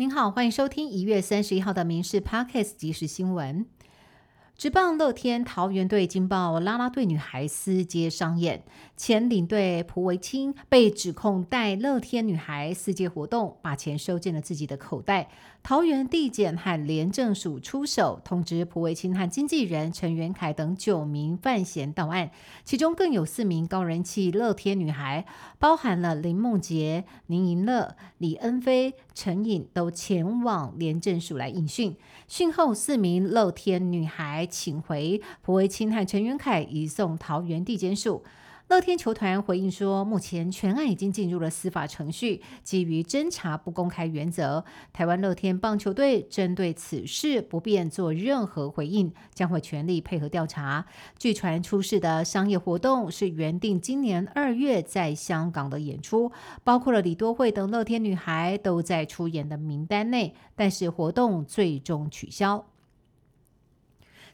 您好，欢迎收听一月三十一号的《民事 Podcast》即时新闻。直棒乐天桃园队惊爆拉拉队女孩私接商演，前领队蒲维清被指控带乐天女孩私接活动，把钱收进了自己的口袋。桃园地检和廉政署出手，通知蒲维清和经纪人陈元凯等九名犯嫌到案，其中更有四名高人气乐天女孩，包含了林梦洁、宁盈乐、李恩菲、陈颖，都前往廉政署来应讯。讯后，四名乐天女孩。请回蒲维清和陈元凯移送桃园地检署。乐天球团回应说，目前全案已经进入了司法程序，基于侦查不公开原则，台湾乐天棒球队针对此事不便做任何回应，将会全力配合调查。据传出事的商业活动是原定今年二月在香港的演出，包括了李多惠等乐天女孩都在出演的名单内，但是活动最终取消。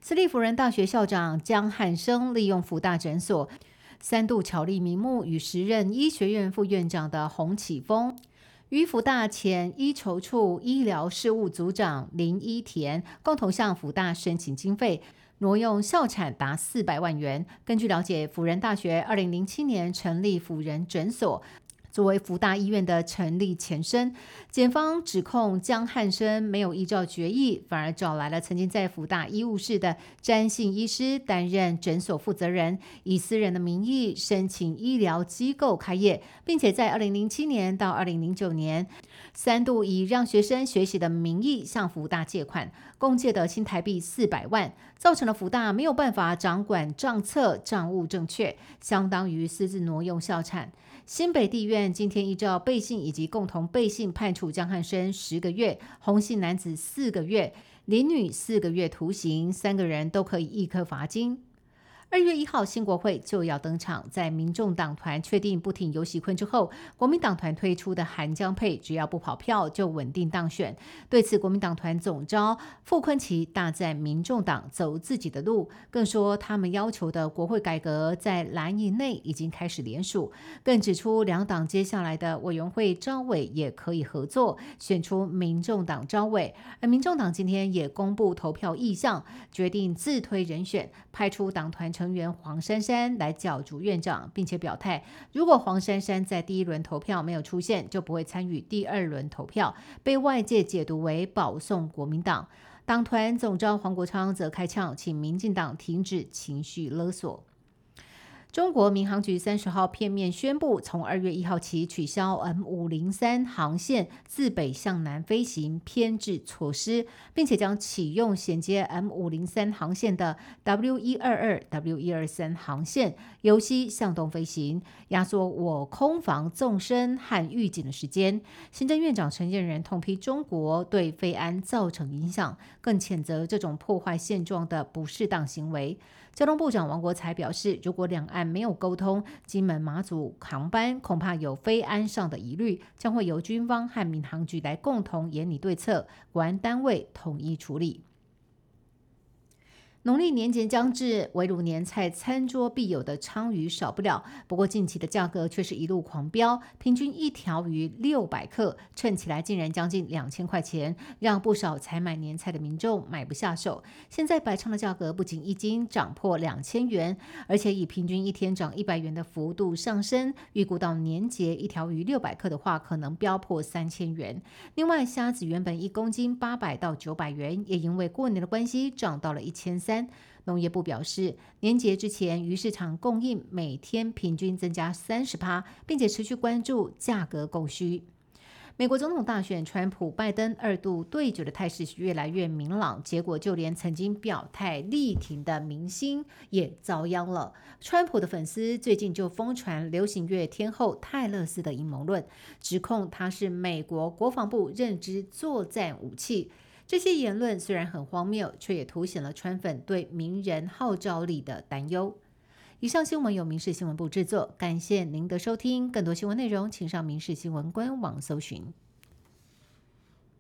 私立辅仁大学校长江汉生利用福大诊所三度巧立名目，与时任医学院副院长的洪启峰、与辅大前医筹处医疗事务组长林一田共同向辅大申请经费，挪用校产达四百万元。根据了解，辅仁大学二零零七年成立辅仁诊所。作为福大医院的成立前身，检方指控江汉生没有依照决议，反而找来了曾经在福大医务室的詹姓医师担任诊所负责人，以私人的名义申请医疗机构开业，并且在二零零七年到二零零九年三度以让学生学习的名义向福大借款，共借的新台币四百万，造成了福大没有办法掌管账册，账务正确，相当于私自挪用校产。新北地院今天依照背信以及共同背信判处江汉生十个月，红姓男子四个月，林女四个月徒刑，三个人都可以一颗罚金。二月一号，新国会就要登场。在民众党团确定不挺游锡坤之后，国民党团推出的韩江配，只要不跑票就稳定当选。对此，国民党团总召傅昆奇大赞民众党走自己的路，更说他们要求的国会改革在蓝营内已经开始联署，更指出两党接下来的委员会招委也可以合作，选出民众党招委。而民众党今天也公布投票意向，决定自推人选，派出党团成。成员黄珊珊来角逐院长，并且表态，如果黄珊珊在第一轮投票没有出现，就不会参与第二轮投票，被外界解读为保送国民党。党团总召黄国昌则开呛，请民进党停止情绪勒索。中国民航局三十号片面宣布，从二月一号起取消 M 五零三航线自北向南飞行偏置措施，并且将启用衔接 M 五零三航线的 W 一二二、W 一二三航线由西向东飞行，压缩我空防纵深和预警的时间。行政院长陈建仁痛批中国对飞安造成影响，更谴责这种破坏现状的不适当行为。交通部长王国才表示，如果两岸没有沟通，金门、马祖航班恐怕有飞安上的疑虑，将会由军方和民航局来共同研拟对策，国安单位统一处理。农历年节将至，围炉年菜餐桌必有的鲳鱼少不了。不过近期的价格却是一路狂飙，平均一条鱼六百克，称起来竟然将近两千块钱，让不少采买年菜的民众买不下手。现在白鲳的价格不仅一斤涨破两千元，而且以平均一天涨一百元的幅度上升，预估到年节一条鱼六百克的话，可能飙破三千元。另外，虾子原本一公斤八百到九百元，也因为过年的关系涨到了一千三。农业部表示，年节之前鱼市场供应每天平均增加三十趴，并且持续关注价格供需。美国总统大选，川普拜登二度对决的态势越来越明朗，结果就连曾经表态力挺的明星也遭殃了。川普的粉丝最近就疯传流行乐天后泰勒斯的阴谋论，指控她是美国国防部认知作战武器。这些言论虽然很荒谬，却也凸显了川粉对名人号召力的担忧。以上新闻由民事新闻部制作，感谢您的收听。更多新闻内容，请上民事新闻官网搜寻。